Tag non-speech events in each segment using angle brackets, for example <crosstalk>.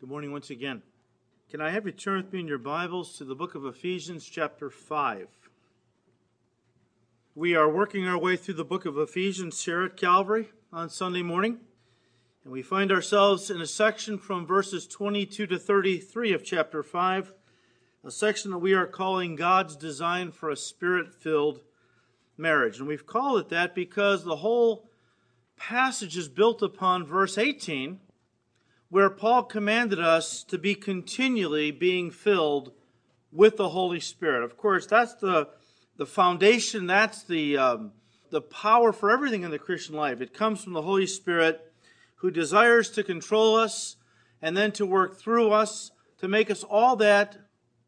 Good morning once again. Can I have you turn with me in your Bibles to the book of Ephesians, chapter 5? We are working our way through the book of Ephesians here at Calvary on Sunday morning, and we find ourselves in a section from verses 22 to 33 of chapter 5, a section that we are calling God's Design for a Spirit Filled Marriage. And we've called it that because the whole passage is built upon verse 18 where Paul commanded us to be continually being filled with the Holy Spirit. Of course, that's the, the foundation, that's the, um, the power for everything in the Christian life. It comes from the Holy Spirit who desires to control us and then to work through us to make us all that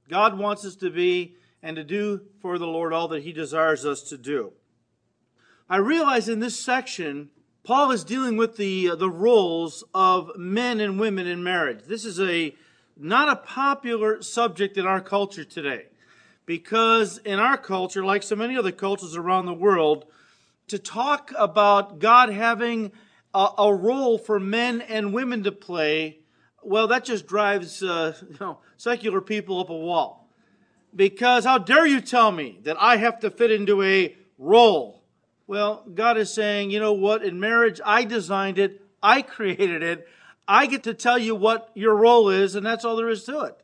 God wants us to be and to do for the Lord all that He desires us to do. I realize in this section Paul is dealing with the, uh, the roles of men and women in marriage. This is a not a popular subject in our culture today because in our culture, like so many other cultures around the world, to talk about God having a, a role for men and women to play, well, that just drives uh, <laughs> you know, secular people up a wall. Because how dare you tell me that I have to fit into a role? Well, God is saying, you know what? In marriage, I designed it. I created it. I get to tell you what your role is, and that's all there is to it.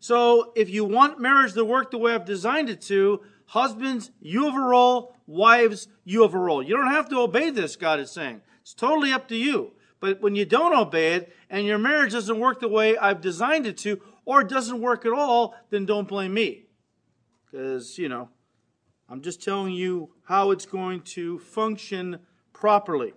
So if you want marriage to work the way I've designed it to, husbands, you have a role. Wives, you have a role. You don't have to obey this, God is saying. It's totally up to you. But when you don't obey it and your marriage doesn't work the way I've designed it to, or it doesn't work at all, then don't blame me. Because, you know, I'm just telling you how it's going to function properly.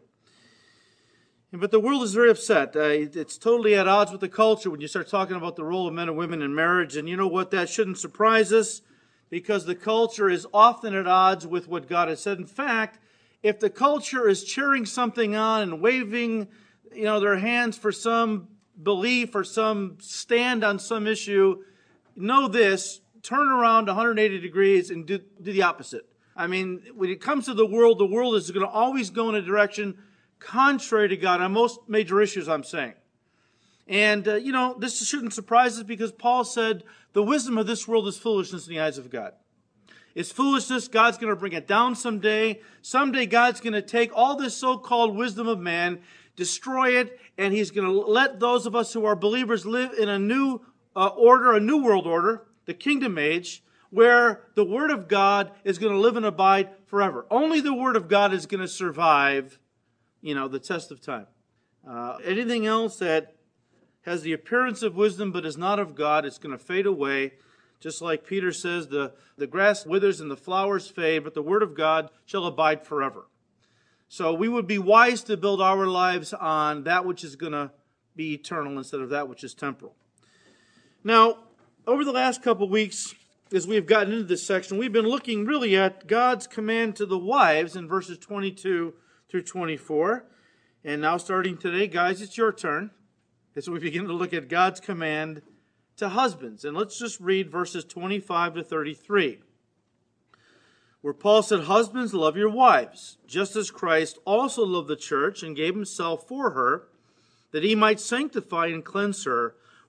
But the world is very upset. Uh, it's totally at odds with the culture when you start talking about the role of men and women in marriage. And you know what? That shouldn't surprise us because the culture is often at odds with what God has said. In fact, if the culture is cheering something on and waving, you know, their hands for some belief or some stand on some issue, know this turn around 180 degrees and do, do the opposite. I mean, when it comes to the world, the world is going to always go in a direction contrary to God on most major issues, I'm saying. And, uh, you know, this shouldn't surprise us because Paul said the wisdom of this world is foolishness in the eyes of God. It's foolishness. God's going to bring it down someday. Someday God's going to take all this so-called wisdom of man, destroy it, and he's going to let those of us who are believers live in a new uh, order, a new world order, the kingdom age, where the Word of God is going to live and abide forever. Only the Word of God is going to survive, you know, the test of time. Uh, anything else that has the appearance of wisdom but is not of God, it's going to fade away. Just like Peter says, the, the grass withers and the flowers fade, but the Word of God shall abide forever. So we would be wise to build our lives on that which is going to be eternal instead of that which is temporal. Now, over the last couple weeks, as we've gotten into this section, we've been looking really at God's command to the wives in verses 22 through 24. And now, starting today, guys, it's your turn as we begin to look at God's command to husbands. And let's just read verses 25 to 33, where Paul said, Husbands, love your wives, just as Christ also loved the church and gave himself for her, that he might sanctify and cleanse her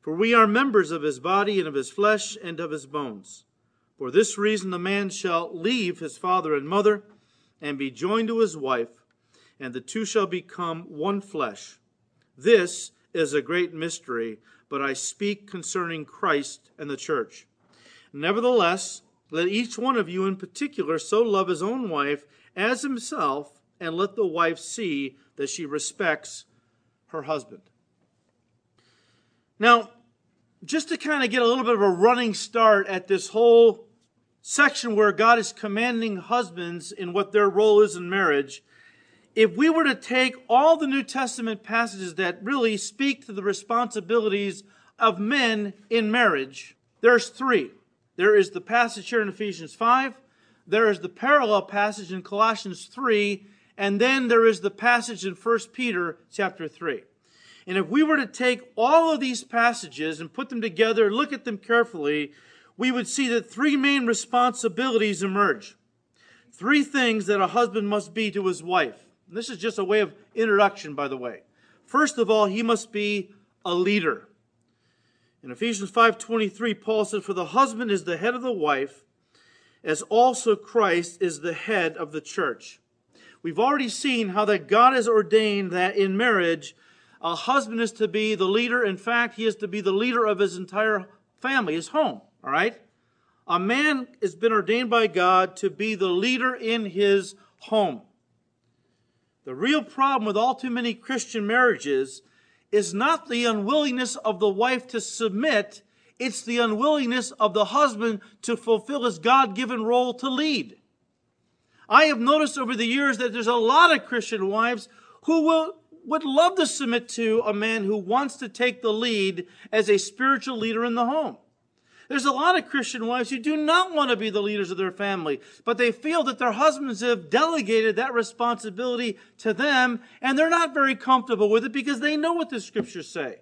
for we are members of his body and of his flesh and of his bones. For this reason, the man shall leave his father and mother and be joined to his wife, and the two shall become one flesh. This is a great mystery, but I speak concerning Christ and the church. Nevertheless, let each one of you in particular so love his own wife as himself, and let the wife see that she respects her husband. Now, just to kind of get a little bit of a running start at this whole section where God is commanding husbands in what their role is in marriage, if we were to take all the New Testament passages that really speak to the responsibilities of men in marriage, there's three. There is the passage here in Ephesians 5, there is the parallel passage in Colossians 3, and then there is the passage in 1 Peter chapter 3. And if we were to take all of these passages and put them together, look at them carefully, we would see that three main responsibilities emerge. Three things that a husband must be to his wife. And this is just a way of introduction, by the way. First of all, he must be a leader. In Ephesians 5:23, Paul said, "For the husband is the head of the wife, as also Christ is the head of the church." We've already seen how that God has ordained that in marriage, a husband is to be the leader. In fact, he is to be the leader of his entire family, his home. All right? A man has been ordained by God to be the leader in his home. The real problem with all too many Christian marriages is not the unwillingness of the wife to submit, it's the unwillingness of the husband to fulfill his God given role to lead. I have noticed over the years that there's a lot of Christian wives who will, would love to submit to a man who wants to take the lead as a spiritual leader in the home. There's a lot of Christian wives who do not want to be the leaders of their family, but they feel that their husbands have delegated that responsibility to them, and they're not very comfortable with it because they know what the scriptures say.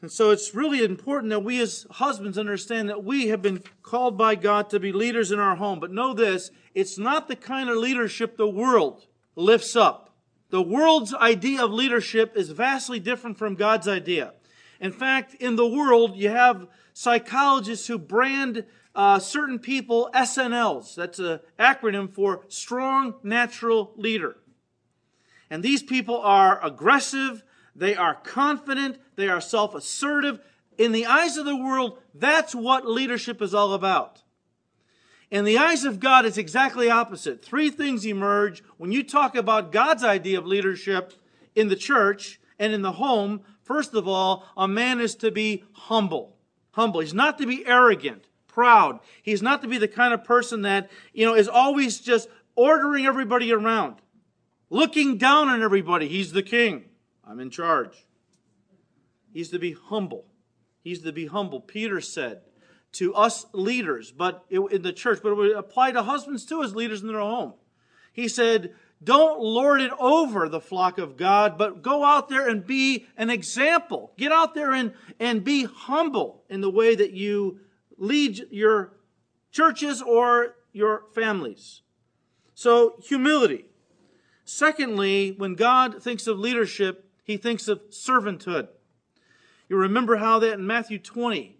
And so it's really important that we as husbands understand that we have been called by God to be leaders in our home. But know this, it's not the kind of leadership the world lifts up. The world's idea of leadership is vastly different from God's idea. In fact, in the world, you have psychologists who brand uh, certain people SNLs. That's an acronym for Strong Natural Leader. And these people are aggressive, they are confident, they are self assertive. In the eyes of the world, that's what leadership is all about. In the eyes of God, it's exactly opposite. Three things emerge when you talk about God's idea of leadership in the church and in the home. First of all, a man is to be humble humble. He's not to be arrogant, proud. He's not to be the kind of person that, you know, is always just ordering everybody around, looking down on everybody. He's the king. I'm in charge. He's to be humble. He's to be humble. Peter said to us leaders, but in the church, but it would apply to husbands too as leaders in their home. He said, don't lord it over the flock of God, but go out there and be an example. Get out there and, and be humble in the way that you lead your churches or your families. So, humility. Secondly, when God thinks of leadership, he thinks of servanthood. You remember how that in Matthew 20,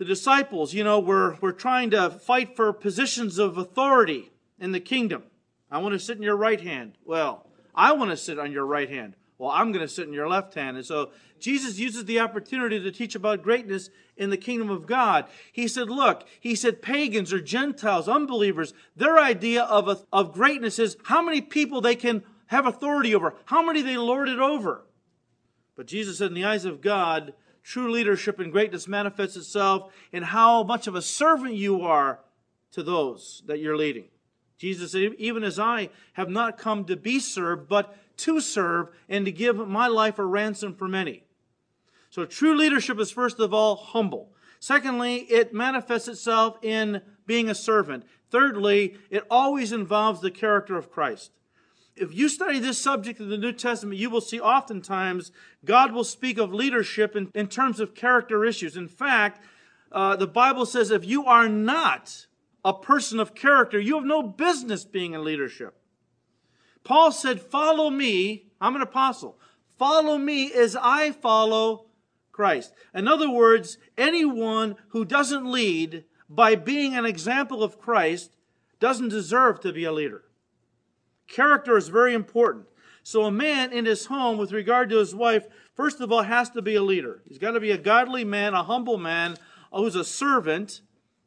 the disciples, you know, were, were trying to fight for positions of authority in the kingdom. I want to sit in your right hand. Well, I want to sit on your right hand. Well, I'm going to sit in your left hand. And so Jesus uses the opportunity to teach about greatness in the kingdom of God. He said, look, he said pagans or Gentiles, unbelievers, their idea of, a, of greatness is how many people they can have authority over, how many they lord it over. But Jesus said, in the eyes of God, true leadership and greatness manifests itself in how much of a servant you are to those that you're leading. Jesus said, Even as I have not come to be served, but to serve and to give my life a ransom for many. So true leadership is first of all humble. Secondly, it manifests itself in being a servant. Thirdly, it always involves the character of Christ. If you study this subject in the New Testament, you will see oftentimes God will speak of leadership in, in terms of character issues. In fact, uh, the Bible says if you are not a person of character, you have no business being in leadership. Paul said, Follow me. I'm an apostle. Follow me as I follow Christ. In other words, anyone who doesn't lead by being an example of Christ doesn't deserve to be a leader. Character is very important. So, a man in his home, with regard to his wife, first of all, has to be a leader. He's got to be a godly man, a humble man, uh, who's a servant,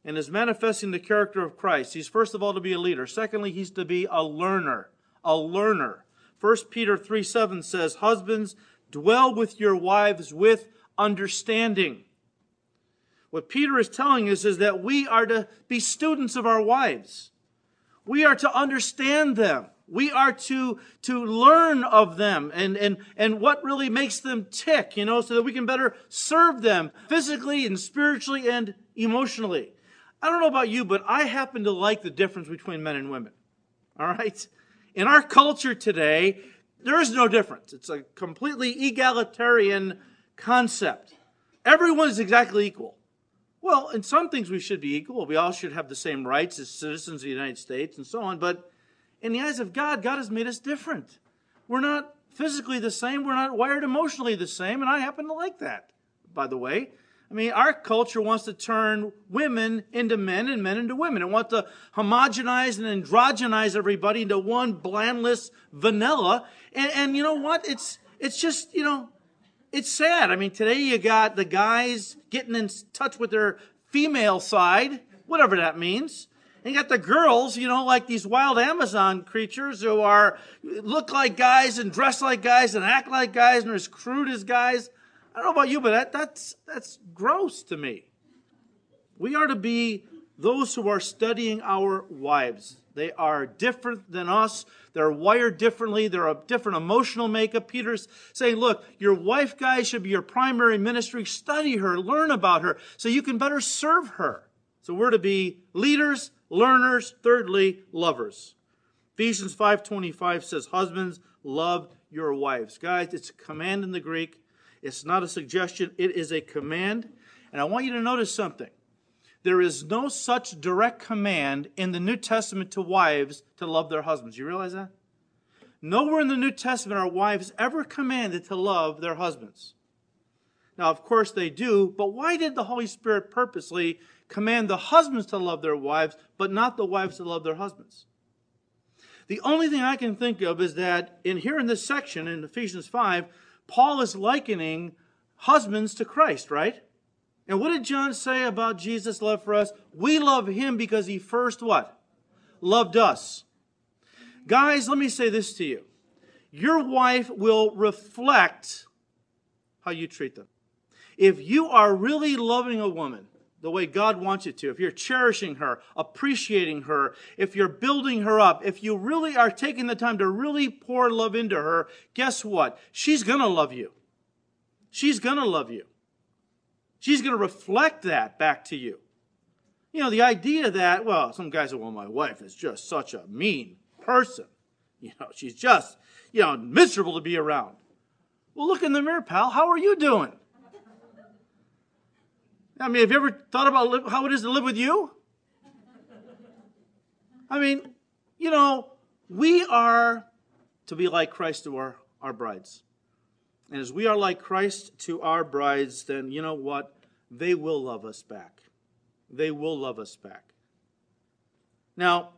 and is manifesting the character of Christ. He's first of all to be a leader. Secondly, he's to be a learner. A learner. 1 Peter 3 7 says, Husbands, dwell with your wives with understanding. What Peter is telling us is that we are to be students of our wives. We are to understand them. We are to, to learn of them and, and, and what really makes them tick, you know, so that we can better serve them physically and spiritually and emotionally. I don't know about you, but I happen to like the difference between men and women. All right? In our culture today, there is no difference. It's a completely egalitarian concept. Everyone is exactly equal. Well, in some things we should be equal. We all should have the same rights as citizens of the United States and so on. But in the eyes of God, God has made us different. We're not physically the same. We're not wired emotionally the same. And I happen to like that, by the way. I mean, our culture wants to turn women into men and men into women. It wants to homogenize and androgenize everybody into one blandless vanilla. And, and you know what? It's, it's just, you know, it's sad. I mean, today you got the guys getting in touch with their female side, whatever that means. And you got the girls, you know, like these wild Amazon creatures who are, look like guys and dress like guys and act like guys and are as crude as guys. I don't know about you, but that, that's, that's gross to me. We are to be those who are studying our wives. They are different than us. They're wired differently. They're a different emotional makeup. Peter's saying, look, your wife, guys, should be your primary ministry. Study her, learn about her, so you can better serve her. So we're to be leaders, learners, thirdly, lovers. Ephesians 5.25 says, husbands, love your wives. Guys, it's a command in the Greek. It's not a suggestion, it is a command. And I want you to notice something. There is no such direct command in the New Testament to wives to love their husbands. You realize that? Nowhere in the New Testament are wives ever commanded to love their husbands. Now, of course, they do, but why did the Holy Spirit purposely command the husbands to love their wives, but not the wives to love their husbands? The only thing I can think of is that in here in this section in Ephesians 5, Paul is likening husbands to Christ, right? And what did John say about Jesus' love for us? We love him because he first what? Loved us. Guys, let me say this to you. Your wife will reflect how you treat them. If you are really loving a woman the way God wants you to, if you're cherishing her, appreciating her, if you're building her up, if you really are taking the time to really pour love into her, guess what? She's going to love you. She's going to love you. She's going to reflect that back to you. You know, the idea that, well, some guys say, well, my wife is just such a mean person. You know, she's just, you know, miserable to be around. Well, look in the mirror, pal. How are you doing? I mean, have you ever thought about how it is to live with you? I mean, you know, we are to be like Christ to our, our brides. And as we are like Christ to our brides, then you know what? They will love us back. They will love us back. Now,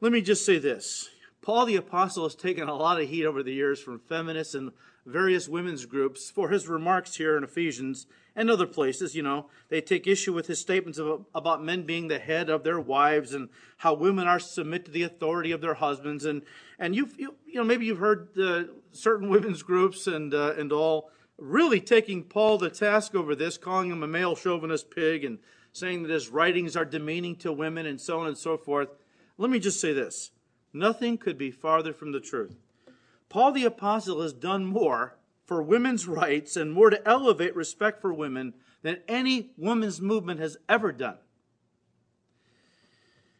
let me just say this. Paul the Apostle has taken a lot of heat over the years from feminists and various women's groups for his remarks here in Ephesians and other places. You know, they take issue with his statements about, about men being the head of their wives and how women are submit to the authority of their husbands. And and you've you, you know maybe you've heard uh, certain <laughs> women's groups and uh, and all really taking Paul to task over this, calling him a male chauvinist pig and saying that his writings are demeaning to women and so on and so forth. Let me just say this. Nothing could be farther from the truth. Paul the Apostle has done more for women's rights and more to elevate respect for women than any women's movement has ever done.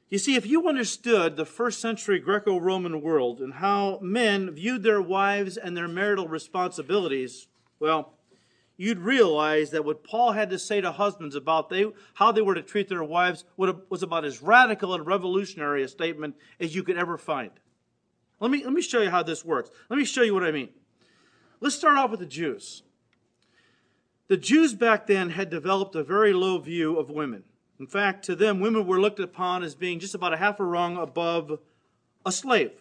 You see, if you understood the first century Greco Roman world and how men viewed their wives and their marital responsibilities, well, you'd realize that what Paul had to say to husbands about they, how they were to treat their wives was about as radical and revolutionary a statement as you could ever find. Let me, let me show you how this works. Let me show you what I mean. Let's start off with the Jews. The Jews back then had developed a very low view of women. In fact, to them, women were looked upon as being just about a half a rung above a slave.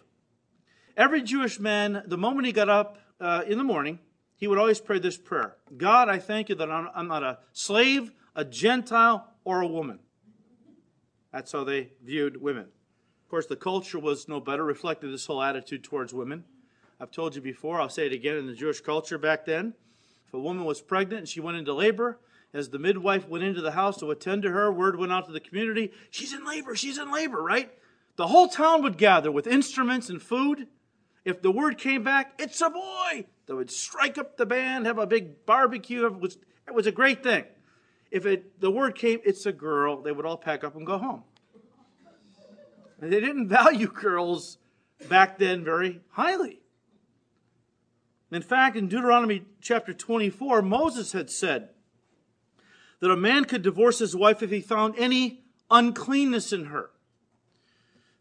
Every Jewish man, the moment he got up uh, in the morning, he would always pray this prayer God, I thank you that I'm, I'm not a slave, a Gentile, or a woman. That's how they viewed women. Of course, the culture was no better, reflected this whole attitude towards women. I've told you before, I'll say it again in the Jewish culture back then. If a woman was pregnant and she went into labor, as the midwife went into the house to attend to her, word went out to the community, she's in labor, she's in labor, right? The whole town would gather with instruments and food. If the word came back, it's a boy, they would strike up the band, have a big barbecue. It was, it was a great thing. If it, the word came, it's a girl, they would all pack up and go home. They didn't <laughs> value girls back then very highly. In fact, in Deuteronomy chapter 24, Moses had said that a man could divorce his wife if he found any uncleanness in her.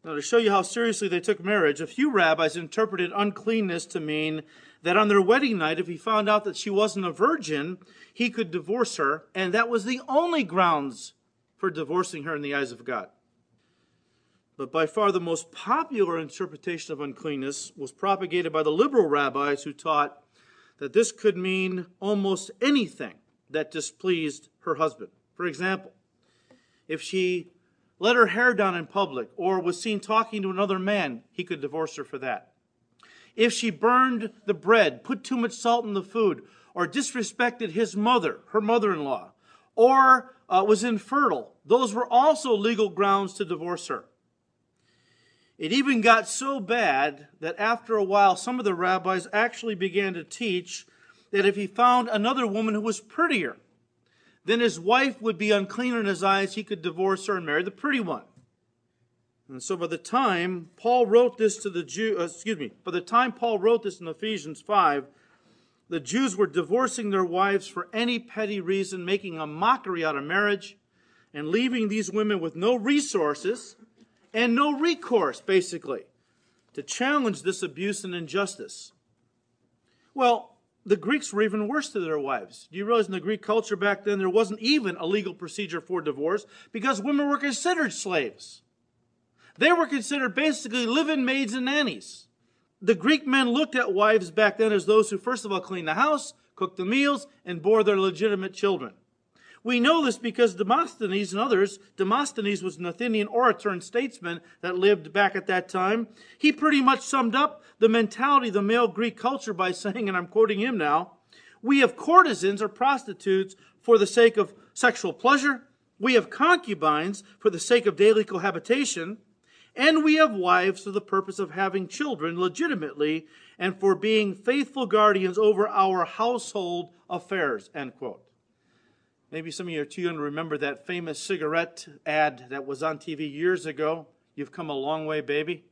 Now, to show you how seriously they took marriage, a few rabbis interpreted uncleanness to mean that on their wedding night, if he found out that she wasn't a virgin, he could divorce her, and that was the only grounds for divorcing her in the eyes of God. But by far the most popular interpretation of uncleanness was propagated by the liberal rabbis who taught that this could mean almost anything that displeased her husband. For example, if she let her hair down in public, or was seen talking to another man, he could divorce her for that. If she burned the bread, put too much salt in the food, or disrespected his mother, her mother in law, or uh, was infertile, those were also legal grounds to divorce her. It even got so bad that after a while, some of the rabbis actually began to teach that if he found another woman who was prettier, then his wife would be unclean in his eyes. He could divorce her and marry the pretty one. And so by the time Paul wrote this to the Jew, uh, excuse me, by the time Paul wrote this in Ephesians 5, the Jews were divorcing their wives for any petty reason, making a mockery out of marriage, and leaving these women with no resources and no recourse, basically, to challenge this abuse and injustice. Well, the Greeks were even worse to their wives. Do you realize in the Greek culture back then there wasn't even a legal procedure for divorce because women were considered slaves? They were considered basically live-in maids and nannies. The Greek men looked at wives back then as those who first of all cleaned the house, cooked the meals, and bore their legitimate children. We know this because Demosthenes and others, Demosthenes was an Athenian orator and statesman that lived back at that time. He pretty much summed up the mentality of the male Greek culture by <laughs> saying, and I'm quoting him now, we have courtesans or prostitutes for the sake of sexual pleasure. We have concubines for the sake of daily cohabitation. And we have wives for the purpose of having children legitimately and for being faithful guardians over our household affairs. End quote. Maybe some of you are too young to remember that famous cigarette ad that was on TV years ago. You've come a long way, baby.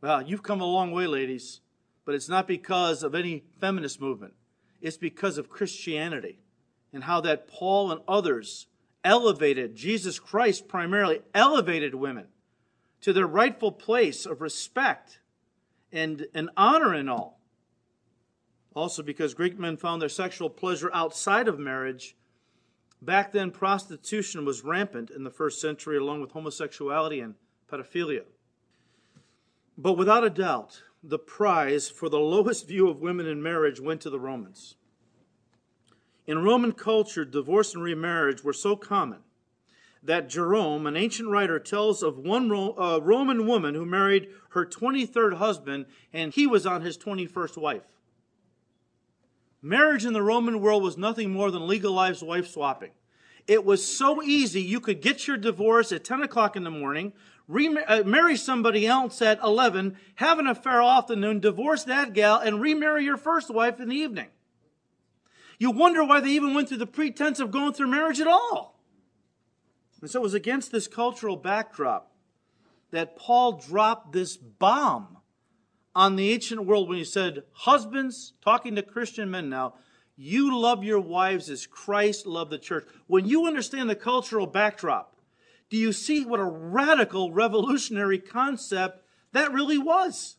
Well, you've come a long way, ladies, but it's not because of any feminist movement. It's because of Christianity and how that Paul and others elevated, Jesus Christ primarily elevated women to their rightful place of respect and, and honor and all. Also, because Greek men found their sexual pleasure outside of marriage Back then, prostitution was rampant in the first century, along with homosexuality and pedophilia. But without a doubt, the prize for the lowest view of women in marriage went to the Romans. In Roman culture, divorce and remarriage were so common that Jerome, an ancient writer, tells of one uh, Roman woman who married her 23rd husband and he was on his 21st wife. Marriage in the Roman world was nothing more than legalized wife swapping. It was so easy. You could get your divorce at 10 o'clock in the morning, uh, marry somebody else at 11, have an affair afternoon, divorce that gal, and remarry your first wife in the evening. You wonder why they even went through the pretense of going through marriage at all. And so it was against this cultural backdrop that Paul dropped this bomb on the ancient world when he said, Husbands, talking to Christian men now, you love your wives as Christ loved the church. When you understand the cultural backdrop, do you see what a radical revolutionary concept that really was?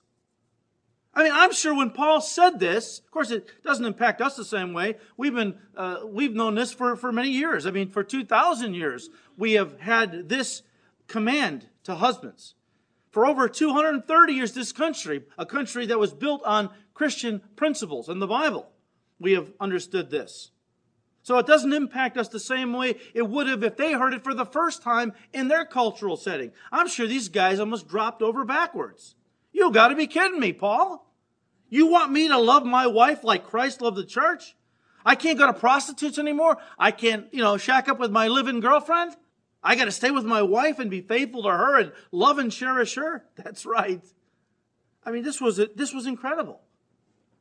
I mean, I'm sure when Paul said this, of course, it doesn't impact us the same way. We've been, uh, we've known this for, for many years. I mean, for 2,000 years, we have had this command to husbands. For over 230 years, this country, a country that was built on Christian principles and the Bible, we have understood this. So it doesn't impact us the same way it would have if they heard it for the first time in their cultural setting. I'm sure these guys almost dropped over backwards. You gotta be kidding me, Paul. You want me to love my wife like Christ loved the church? I can't go to prostitutes anymore? I can't, you know, shack up with my living girlfriend? I got to stay with my wife and be faithful to her and love and cherish her. <laughs> That's right. I mean, this was, this was incredible.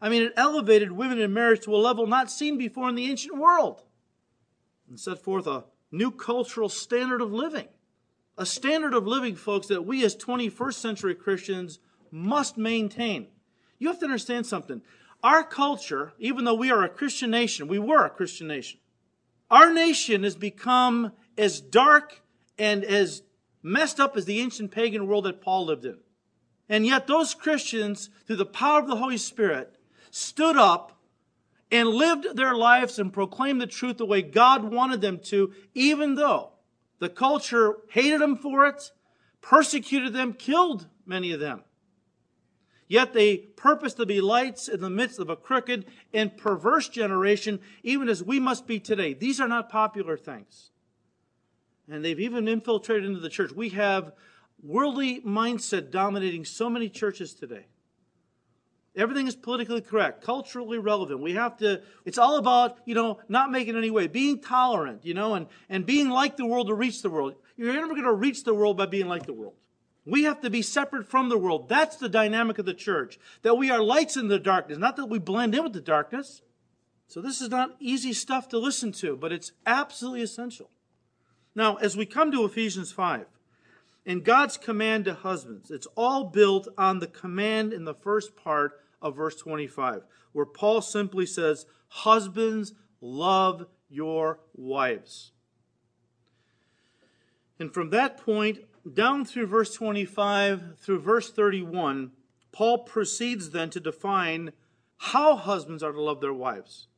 I mean, it elevated women in marriage to a level not seen before in the ancient world and set forth a new cultural standard of living. A standard of living, folks, that we as 21st century Christians must maintain. You have to understand something. Our culture, even though we are a Christian nation, we were a Christian nation, our nation has become as dark and as messed up as the ancient pagan world that Paul lived in. And yet, those Christians, through the power of the Holy Spirit, stood up and lived their lives and proclaimed the truth the way God wanted them to, even though the culture hated them for it, persecuted them, killed many of them. Yet they purpose to be lights in the midst of a crooked and perverse generation, even as we must be today. These are not popular things. And they've even infiltrated into the church. We have worldly mindset dominating so many churches today. Everything is politically correct, culturally relevant. We have to, it's all about, you know, not making any way, being tolerant, you know, and, and being like the world to reach the world. You're never going to reach the world by being like the world. We have to be separate from the world. That's the dynamic of the church. That we are lights in the darkness, not that we blend in with the darkness. So this is not easy stuff to listen to, but it's absolutely essential. Now, as we come to Ephesians 5, in God's command to husbands, it's all built on the command in the first part of verse 25, where Paul simply says, Husbands, love your wives. And from that point down through verse 25 through verse 31, Paul proceeds then to define how husbands are to love their wives.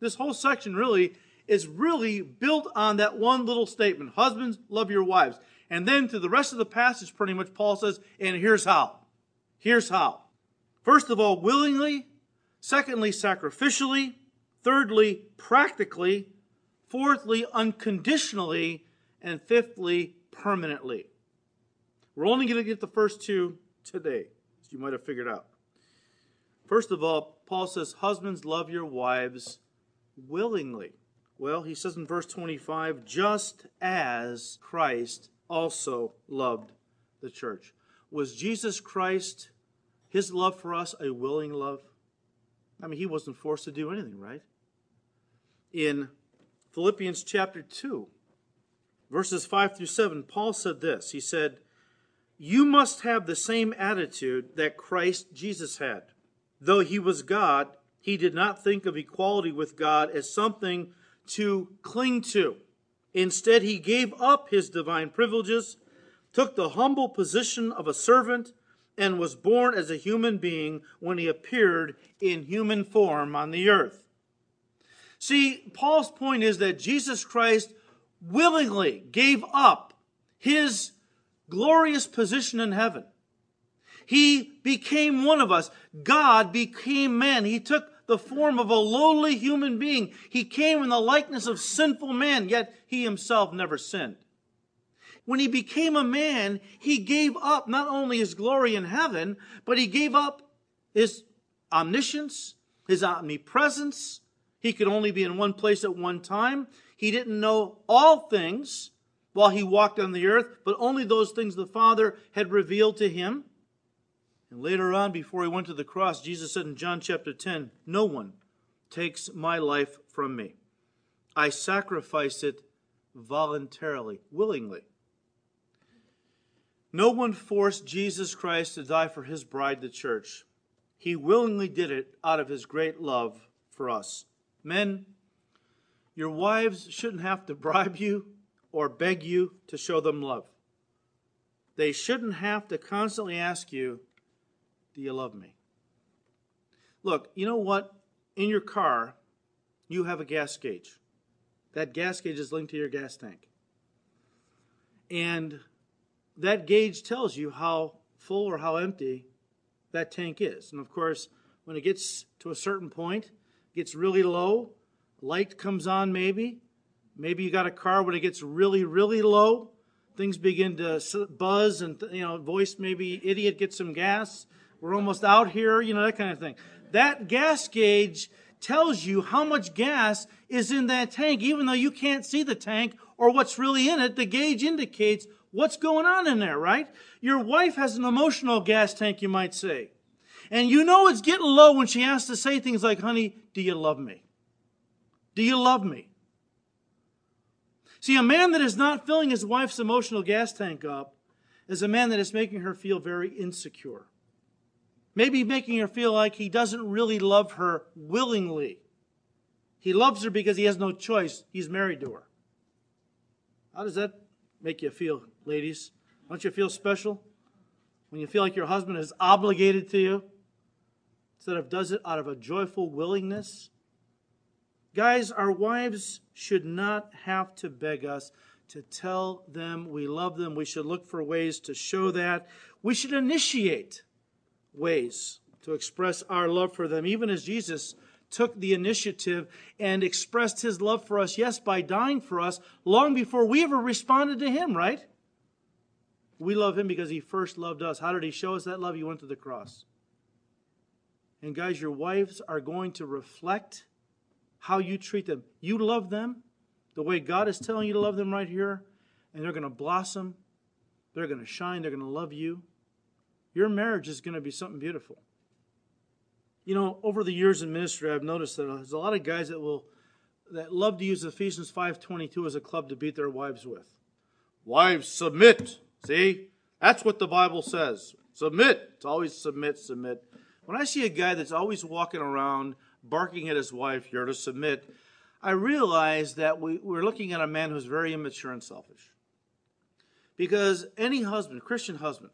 This whole section really is really built on that one little statement Husbands, love your wives. And then to the rest of the passage, pretty much, Paul says, and here's how. Here's how. First of all, willingly. Secondly, sacrificially. Thirdly, practically. Fourthly, unconditionally. And fifthly, permanently. We're only going to get the first two today, as you might have figured out. First of all, Paul says, Husbands, love your wives willingly. Well, he says in verse 25, just as Christ also loved the church. Was Jesus Christ, his love for us, a willing love? I mean, he wasn't forced to do anything, right? In Philippians chapter 2, verses 5 through 7, Paul said this. He said, you must have the same attitude that Christ Jesus had. Though he was God, he did not think of equality with God as something to cling to. Instead, he gave up his divine privileges, took the humble position of a servant, and was born as a human being when he appeared in human form on the earth. See, Paul's point is that Jesus Christ willingly gave up his glorious position in heaven. He became one of us. God became man. He took the form of a lowly human being. He came in the likeness of sinful man, yet he himself never sinned. When he became a man, he gave up not only his glory in heaven, but he gave up his omniscience, his omnipresence. He could only be in one place at one time. He didn't know all things while he walked on the earth, but only those things the Father had revealed to him. And later on, before he went to the cross, Jesus said in John chapter 10, No one takes my life from me. I sacrifice it voluntarily, willingly. No one forced Jesus Christ to die for his bride, the church. He willingly did it out of his great love for us. Men, your wives shouldn't have to bribe you or beg you to show them love. They shouldn't have to constantly ask you, Do you love me? Look, you know what? In your car, you have a gas gauge. That gas gauge is linked to your gas tank. And that gauge tells you how full or how empty that tank is. And of course, when it gets to a certain point, gets really low, light comes on maybe, Maybe you got a car when it gets really, really low. Things begin to buzz and, you know, voice maybe, idiot, get some gas. We're almost out here, you know, that kind of thing. That gas gauge tells you how much gas is in that tank, even though you can't see the tank or what's really in it, the gauge indicates what's going on in there, right? Your wife has an emotional gas tank, you might say. And you know it's getting low when she has to say things like, honey, do you love me? Do you love me? See, a man that is not filling his wife's emotional gas tank up is a man that is making her feel very insecure. Maybe making her feel like he doesn't really love her willingly. He loves her because he has no choice. He's married to her. How does that make you feel, ladies? Don't you feel special? When you feel like your husband is obligated to you instead of does it out of a joyful willingness? Guys, our wives should not have to beg us to tell them we love them. We should look for ways to show that. We should initiate ways to express our love for them, even as Jesus took the initiative and expressed his love for us, yes, by dying for us long before we ever responded to him, right? We love him because he first loved us. How did he show us that love? He went to the cross. And guys, your wives are going to reflect how you treat them. You love them the way God is telling you to love them right here, and they're going to blossom. They're going to shine. They're going to love you. Your marriage is going to be something beautiful. You know, over the years in ministry, I've noticed that there's a lot of guys that will that love to use Ephesians 5:22 as a club to beat their wives with. Wives, submit. See, that's what the Bible says. Submit. It's always submit, submit. When I see a guy that's always walking around barking at his wife, You're to submit, I realize that we, we're looking at a man who's very immature and selfish. Because any husband, Christian husband,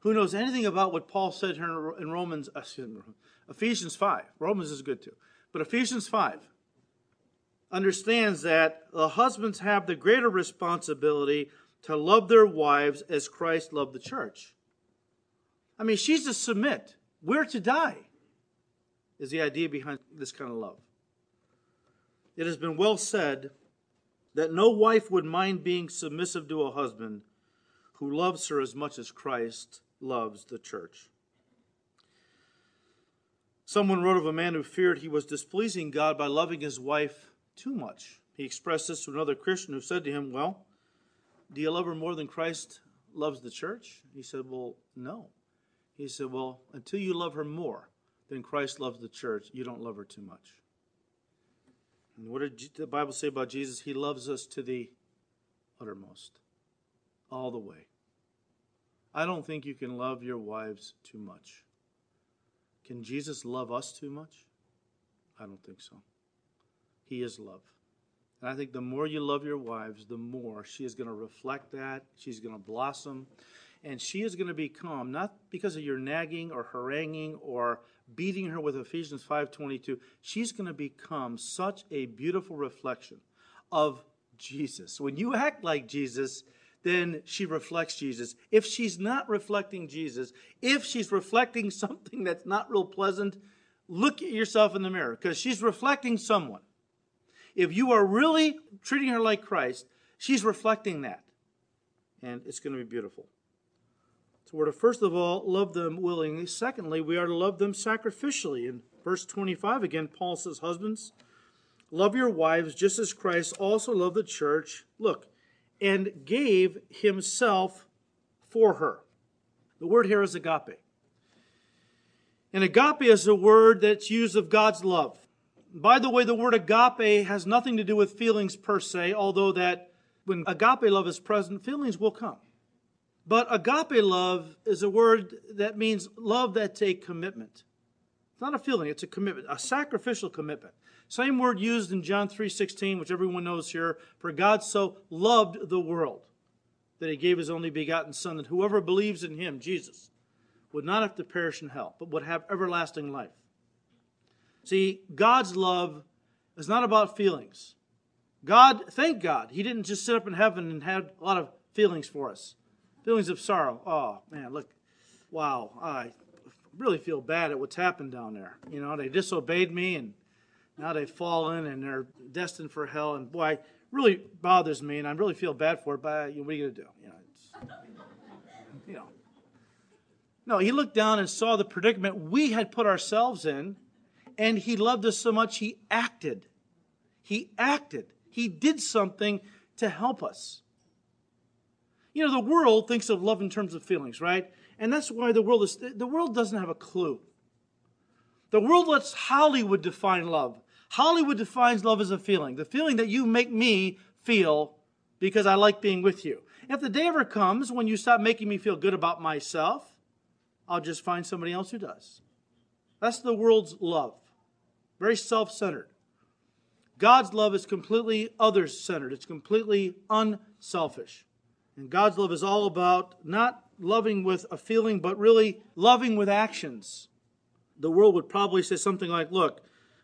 who knows anything about what Paul said here in Romans, uh, Ephesians 5, Romans is good too, but Ephesians 5 understands that the husbands have the greater responsibility to love their wives as Christ loved the church. I mean, she's to submit. We're to die is the idea behind this kind of love. It has been well said that no wife would mind being submissive to a husband who loves her as much as Christ loves the church. Someone wrote of a man who feared he was displeasing God by loving his wife too much. He expressed this to another Christian who said to him, Well, do you love her more than Christ loves the church? He said, Well, no. He said, Well, until you love her more, than Christ loves the church. You don't love her too much. And what did the Bible say about Jesus? He loves us to the uttermost, all the way. I don't think you can love your wives too much. Can Jesus love us too much? I don't think so. He is love. And I think the more you love your wives, the more she is going to reflect that. She's going to blossom. And she is going to become, not because of your nagging or haranguing or beating her with Ephesians 5:22, she's going to become such a beautiful reflection of Jesus. When you act like Jesus, then she reflects Jesus. If she's not reflecting Jesus, if she's reflecting <laughs> something that's not real pleasant, look at yourself in the mirror because she's reflecting someone. If you are really treating her like Christ, she's reflecting that. And it's going to be beautiful. So we're to first of all love them willingly. Secondly, we are to love them sacrificially. In verse 25, again, Paul says, Husbands, love your wives just as Christ also loved the church. Look, and gave himself for her. The word here is agape. And agape is a word that's used of God's love. By the way, the word agape has nothing to do with feelings per se, although that when agape love is present, feelings will come. But agape love is a word that means love that's a commitment. It's not a feeling, it's a commitment, a sacrificial commitment. Same word used in John 3:16, which everyone knows here, for God so loved the world that he gave his only begotten son that whoever believes in him, Jesus, would not have to perish in hell, but would have everlasting life. See, God's love is not about feelings. God, thank God, he didn't just sit up in heaven and have a lot of feelings for us feelings of sorrow. Oh, man, look, wow, I really feel bad at what's happened down there. You know, they disobeyed me and now they've fallen and they're destined for hell. And boy, it really bothers me and I really feel bad for it, but what are you going to do? You know, you know. No, he looked down and saw the predicament we had put ourselves in, and he loved us so much he acted. He acted. He did something to help us. You know, the world thinks of love in terms of feelings, right? And that's why the world is the world doesn't have a clue. The world lets Hollywood define love. Hollywood defines love as a feeling, the feeling that you make me feel because I like being with you. If the day ever comes when you stop making me feel good about myself, I'll just find somebody else who does. That's the world's love. Very self centered. God's love is completely others centered, it's completely unselfish. And God's love is all about not loving with a feeling, but really loving with actions. The world would probably say something like, look,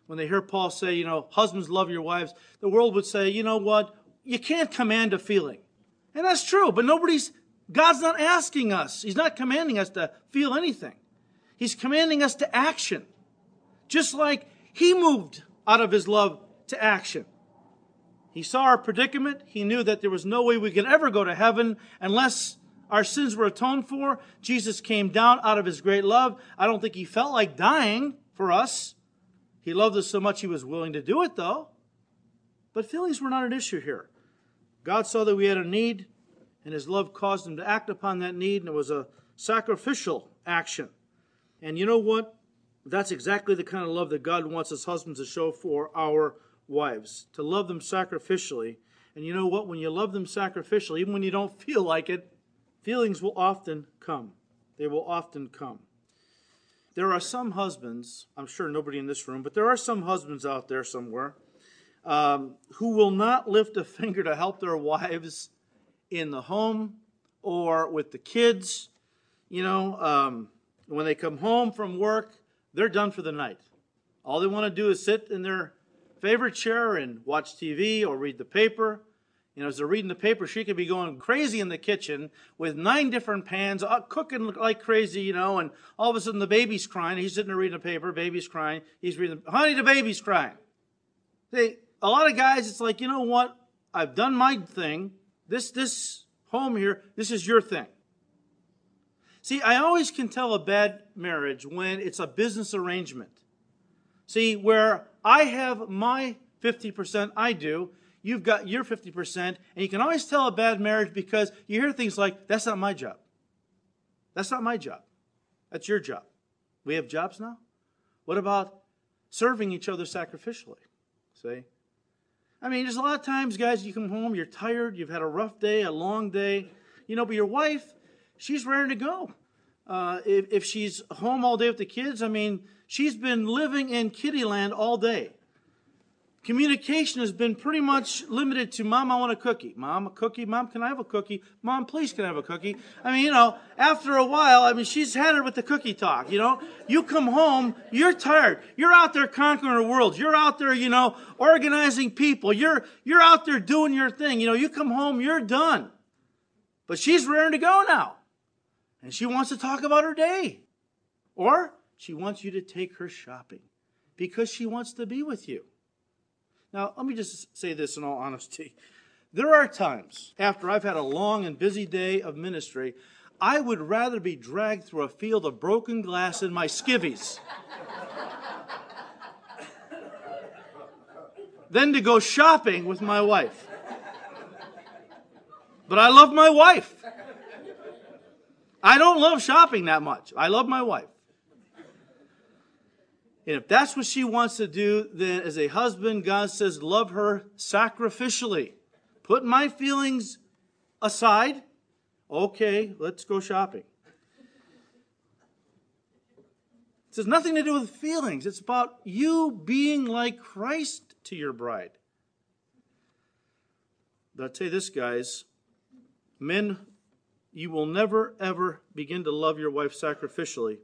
when they hear Paul say, you know, husbands love your wives, the world would say, you know what? You can't command a feeling. And that's true, but nobody's, God's not asking us. He's not commanding us to feel anything. He's commanding us to action. Just like He moved out of His love to action. He saw our predicament. He knew that there was no way we could ever go to heaven unless our sins were atoned for. Jesus came down out of his great love. I don't think he felt like dying for us. He loved us so much he was willing to do it, though. But feelings were not an issue here. God saw that we had a need, and his love caused him to act upon that need, and it was a sacrificial action. And you know what? That's exactly the kind of love that God wants us husbands to show for our wives, to love them sacrificially. And you know what? When you love them sacrificially, even when you don't feel like it, feelings will often come. They will often come. There are some husbands, I'm sure nobody in this room, but there are some husbands out there somewhere um, who will not lift a <laughs> finger to help their wives in the home or with the kids. You know, um, when they come home from work, they're done for the night. All they want to do is sit in their favorite chair and watch TV or read the paper. You know, as they're reading the paper, she could be going crazy in the kitchen with nine different pans, uh, cooking like crazy, you know, and all of a sudden the baby's crying. He's sitting there reading the paper, baby's crying. He's reading, honey, the baby's crying. See, a lot of guys, it's like, you know what? I've done my thing. This, this home here, this is your thing. See, I always can tell a bad marriage when it's a business arrangement. See, where I have my 50%, I do, you've got your 50%, and you can always tell a bad marriage because you hear things like, that's not my job. That's not my job. That's your job. We have jobs now? What about serving each other sacrificially? See? I mean, there's a lot of times, guys, you come home, you're tired, you've had a rough day, a long day, you know, but your wife, she's raring to go. Uh, if, if she's home all day with the kids, I mean, she's been living in kitty land all day. Communication has been pretty much limited to mom, I want a cookie. Mom, a cookie. Mom, can I have a cookie? Mom, please, can I have a cookie? I mean, you know, after a while, I mean, she's had it with the cookie talk, you know. You come home, you're tired. You're out there conquering the world. You're out there, you know, organizing people. You're, you're out there doing your thing. You know, you come home, you're done. But she's raring to go now. And she wants to talk about her day. Or she wants you to take her shopping because she wants to be with you. Now, let me just say this in all honesty. There are times after I've had a long and busy day of ministry, I would rather be dragged through a field of broken glass in my skivvies than to go shopping with my wife. But I love my wife. I don't love shopping that much. I love my wife. And if that's what she wants to do, then as a husband, God says, love her sacrificially. Put my feelings aside. Okay, let's go shopping. It has nothing to do with feelings. It's about you being like Christ to your bride. But I'll tell you this, guys. Men you will never, ever begin to love your wife sacrificially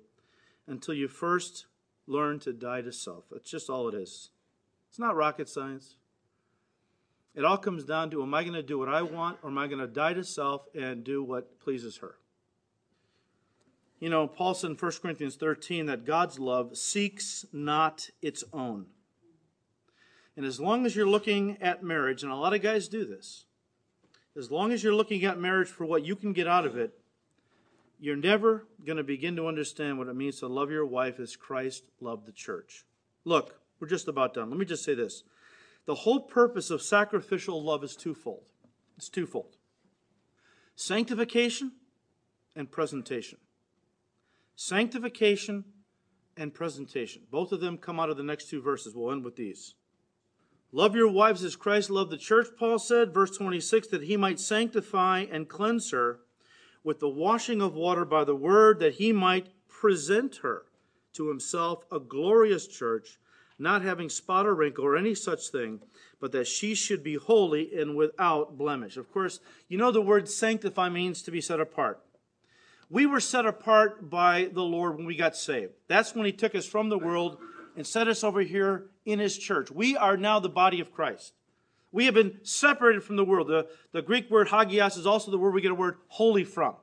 until you first learn to die to self. That's just all it is. It's not rocket science. It all comes down to am I going to do what I want or am I going to die to self and do what pleases her? You know, Paul said in 1 Corinthians 13 that God's love seeks not its own. And as long as you're looking at marriage, and a lot of guys do this, as long as you're looking at marriage for what you can get out of it, you're never going to begin to understand what it means to love your wife as Christ loved the church. Look, we're just about done. Let me just say this. The whole purpose of sacrificial love is twofold. It's twofold sanctification and presentation. Sanctification and presentation. Both of them come out of the next two verses. We'll end with these. Love your wives as Christ loved the church, Paul said, verse 26, that he might sanctify and cleanse her with the washing of water by the word, that he might present her to himself a glorious church, not having spot or wrinkle or any such thing, but that she should be holy and without blemish. Of course, you know the word sanctify means to be set apart. We were set apart by the Lord when we got saved. That's when he took us from the world and set us over here in his church. We are now the body of Christ. We have been separated from the world. The, the Greek word hagios is also the word we get a word holy from.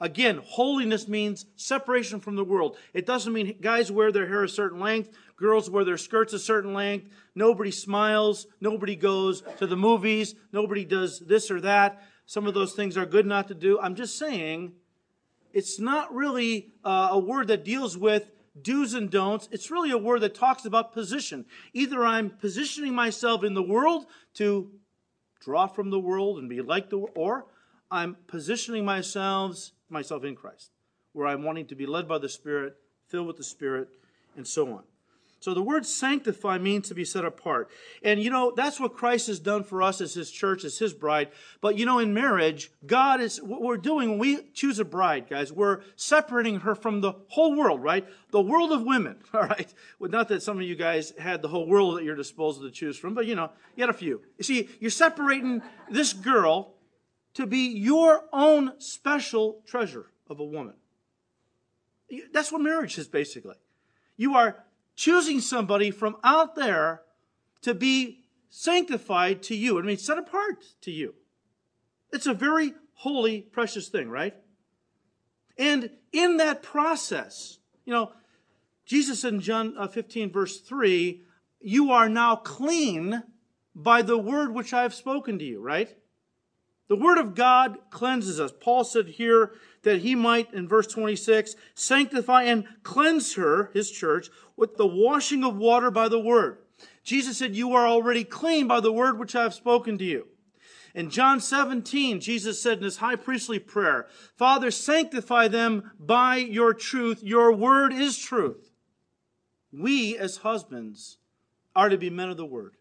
Again, holiness means separation from the world. It doesn't mean guys wear their hair a certain length, girls wear their skirts a certain length, nobody smiles, nobody goes to the movies, nobody does this or that. Some of those things are good not to do. I'm just saying it's not really uh, a word that deals with do's and don'ts. It's really a word that talks about position. Either I'm positioning myself in the world to draw from the world and be like the world, or I'm positioning myself myself in Christ, where I'm wanting to be led by the Spirit, filled with the Spirit, and so on. So the word sanctify means to be set apart. And you know, that's what Christ has done for us as his church, as his bride. But you know, in marriage, God is, what we're doing when we choose a bride, guys, we're separating her from the whole world, right? The world of women, <laughs> all right? Well, not that some of you guys had the whole world at your disposal to choose from, but you know, you had a few. You see, you're separating this girl to be your own special treasure of a woman. That's what marriage is basically. You are choosing somebody from out there to be sanctified to you. I mean, set apart to you. It's a very holy, precious thing, right? And in that process, you know, Jesus in John uh, 15, verse 3, you are now clean by the word which I have spoken to you, right? The Word of God cleanses us. Paul said here that he might, in verse 26, sanctify and cleanse her, his church, with the washing of water by the Word. Jesus said, You are already clean by the Word which I have spoken to you. In John 17, Jesus said in his high priestly prayer, Father, sanctify them by your truth. Your word is truth. We, as husbands, are to be men of the word.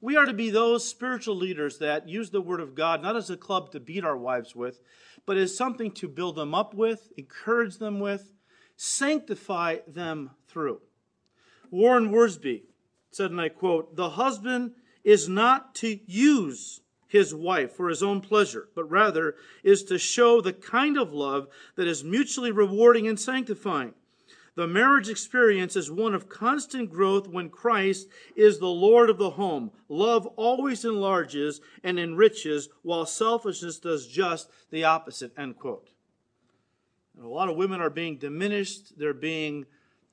We are to be those spiritual leaders that use the Word of God not as a club to beat our wives with, but as something to build them up with, encourage them with, sanctify them through. Warren Wiersbe said, and I quote, The husband is not to use his wife for his own pleasure, but rather is to show the kind of love that is mutually rewarding and sanctifying. The marriage experience is one of constant growth when Christ is the Lord of the home. Love always enlarges and enriches, while selfishness does just the opposite. End quote. And a lot of women are being diminished. They're being,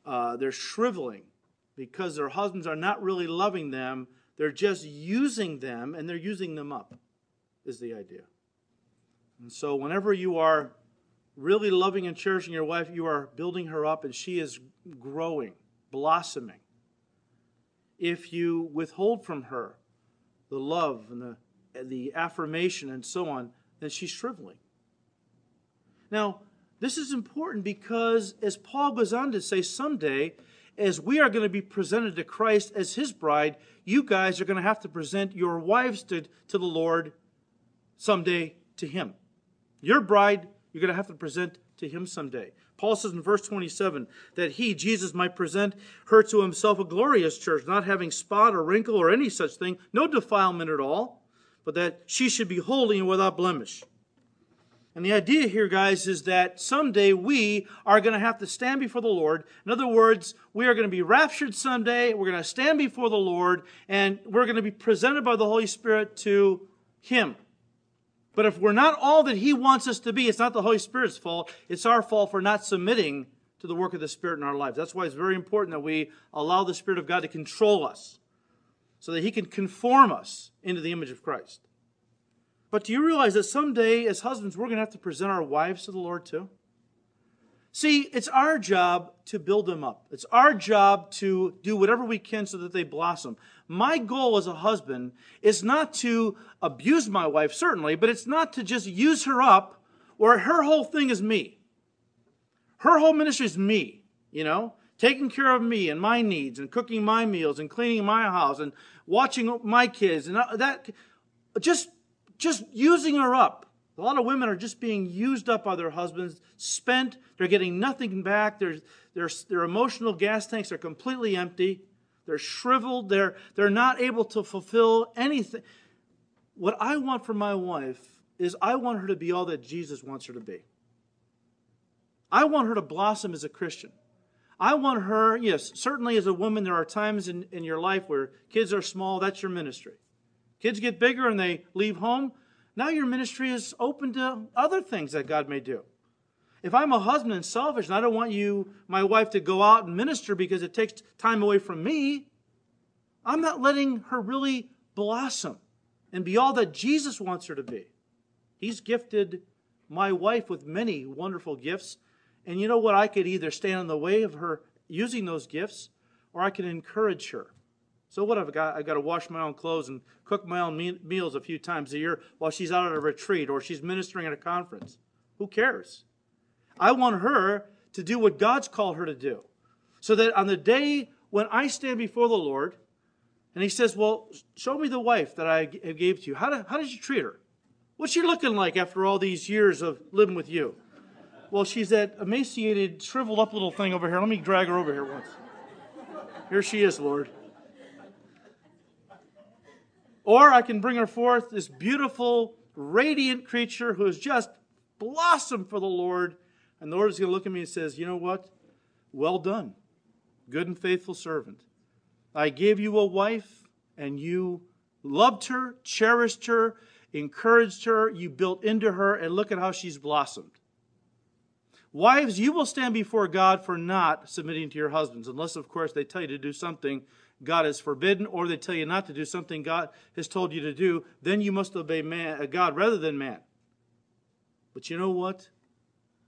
uh, they're shriveling because their husbands are not really loving them. They're just using them and they're using them up, is the idea. And so, whenever you are really loving and cherishing your wife, you are building her up and she is growing, blossoming. If you withhold from her the love and the, the affirmation and so on, then she's shriveling. Now, this is important because, as Paul goes on to say, someday, as we are going to be presented to Christ as his bride, you guys are going to have to present your wives to, to the Lord someday to him. Your bride you're going to have to present to him someday. Paul says in verse 27 that he, Jesus, might present her to himself a glorious church, not having spot or wrinkle or any such thing, no defilement at all, but that she should be holy and without blemish. And the idea here, guys, is that someday we are going to have to stand before the Lord. In other words, we are going to be raptured someday. We're going to stand before the Lord, and we're going to be presented by the Holy Spirit to Him. But if we're not all that He wants us to be, it's not the Holy Spirit's fault. It's our fault for not submitting to the work of the Spirit in our lives. That's why it's very important that we allow the Spirit of God to control us so that He can conform us into the image of Christ. But do you realize that someday, as husbands, we're going to have to present our wives to the Lord too? See, it's our job to build them up. It's our job to do whatever we can so that they blossom. My goal as a husband is not to abuse my wife, certainly, but it's not to just use her up or her whole thing is me. Her whole ministry is me, you know, taking care of me and my needs and cooking my meals and cleaning my house and watching my kids and uh, that just just using her up a lot of women are just being used up by their husbands, spent. They're getting nothing back. Their, their, their emotional gas tanks are completely empty. They're shriveled. They're, they're not able to fulfill anything. What I want for my wife is I want her to be all that Jesus wants her to be. I want her to blossom as a Christian. I want her, yes, certainly as a woman, there are times in, in your life where kids are small, that's your ministry. Kids get bigger and they leave home, now your ministry is open to other things that God may do. If I'm a husband and selfish and I don't want you, my wife, to go out and minister because it takes time away from me, I'm not letting her really blossom and be all that Jesus wants her to be. He's gifted my wife with many wonderful gifts. And you know what? I could either stand in the way of her using those gifts or I can encourage her. So what I've got, I've got to wash my own clothes and cook my own me- meals a few times a year while she's out at a retreat or she's ministering at a conference. Who cares? I want her to do what God's called her to do. So that on the day when I stand before the Lord and he says, well, show me the wife that I gave to you. How did, how did you treat her? What's she looking like after all these years of living with you? Well, she's that emaciated, shriveled up little thing over here. Let me drag her over here once. Here she is, Lord. Or I can bring her forth this beautiful, radiant creature who has just blossomed for the Lord. And the Lord is going to look at me and says, You know what? Well done, good and faithful servant. I gave you a wife, and you loved her, cherished her, encouraged her, you built into her, and look at how she's blossomed. Wives, you will stand before God for not submitting to your husbands, unless, of course, they tell you to do something God has forbidden, or they tell you not to do something God has told you to do, then you must obey man, uh, God rather than man. But you know what?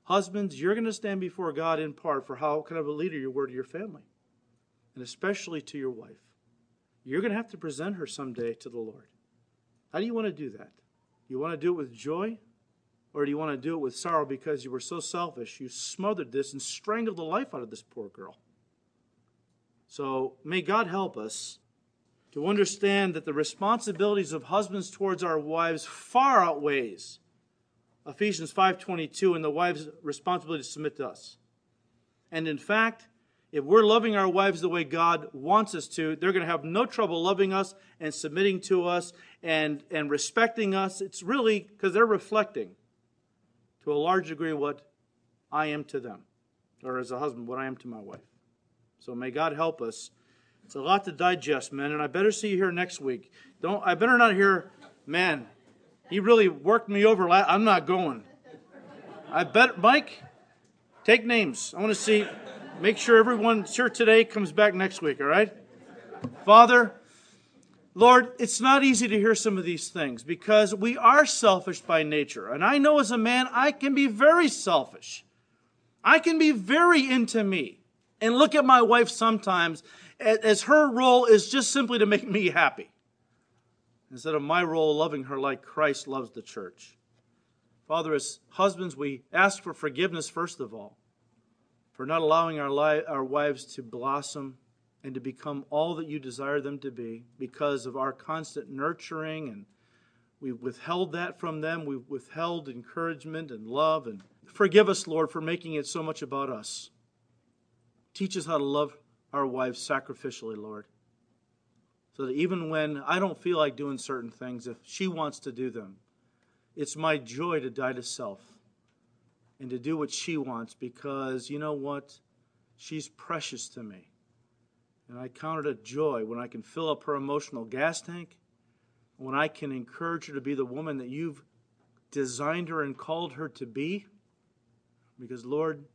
Husbands, you're going to stand before God in part for how kind of a leader you were to your family, and especially to your wife. You're going to have to present her someday to the Lord. How do you want to do that? You want to do it with joy? Or do you want to do it with sorrow because you were so selfish? You smothered this and strangled the life out of this poor girl. So may God help us to understand that the responsibilities of husbands towards our wives far outweighs Ephesians 5:22 and the wife's responsibility to submit to us. And in fact, if we're loving our wives the way God wants us to, they're going to have no trouble loving us and submitting to us and, and respecting us. It's really because they're reflecting to a large degree what I am to them, or as a husband, what I am to my wife. So may God help us. It's a lot to digest, man, and I better see you here next week. Don't I better not hear, man, he really worked me over. I'm not going. I bet, Mike, take names. I want to see, make sure everyone here today comes back next week, all right? Father, Lord, it's not easy to hear some of these things because we are selfish by nature. And I know as a man, I can be very selfish. I can be very into me and look at my wife sometimes as her role is just simply to make me happy instead of my role loving her like Christ loves the church. Father, as husbands, we ask for forgiveness first of all for not allowing our, li- our wives to blossom and to become all that you desire them to be because of our constant nurturing and we've withheld that from them. We've withheld encouragement and love. And forgive us, Lord, for making it so much about us. Teach us how to love our wives sacrificially, Lord. So that even when I don't feel like doing certain things, if she wants to do them, it's my joy to die to self and to do what she wants because you know what? She's precious to me. And I count it a joy when I can fill up her emotional gas tank, when I can encourage her to be the woman that you've designed her and called her to be. Because, Lord,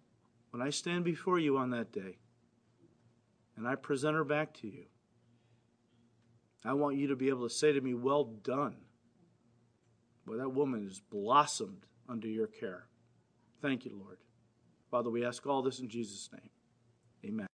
when I stand before you on that day and I present her back to you, I want you to be able to say to me, Well done. Boy, that woman has blossomed under your care. Thank you, Lord. Father, we ask all this in Jesus' name. Amen.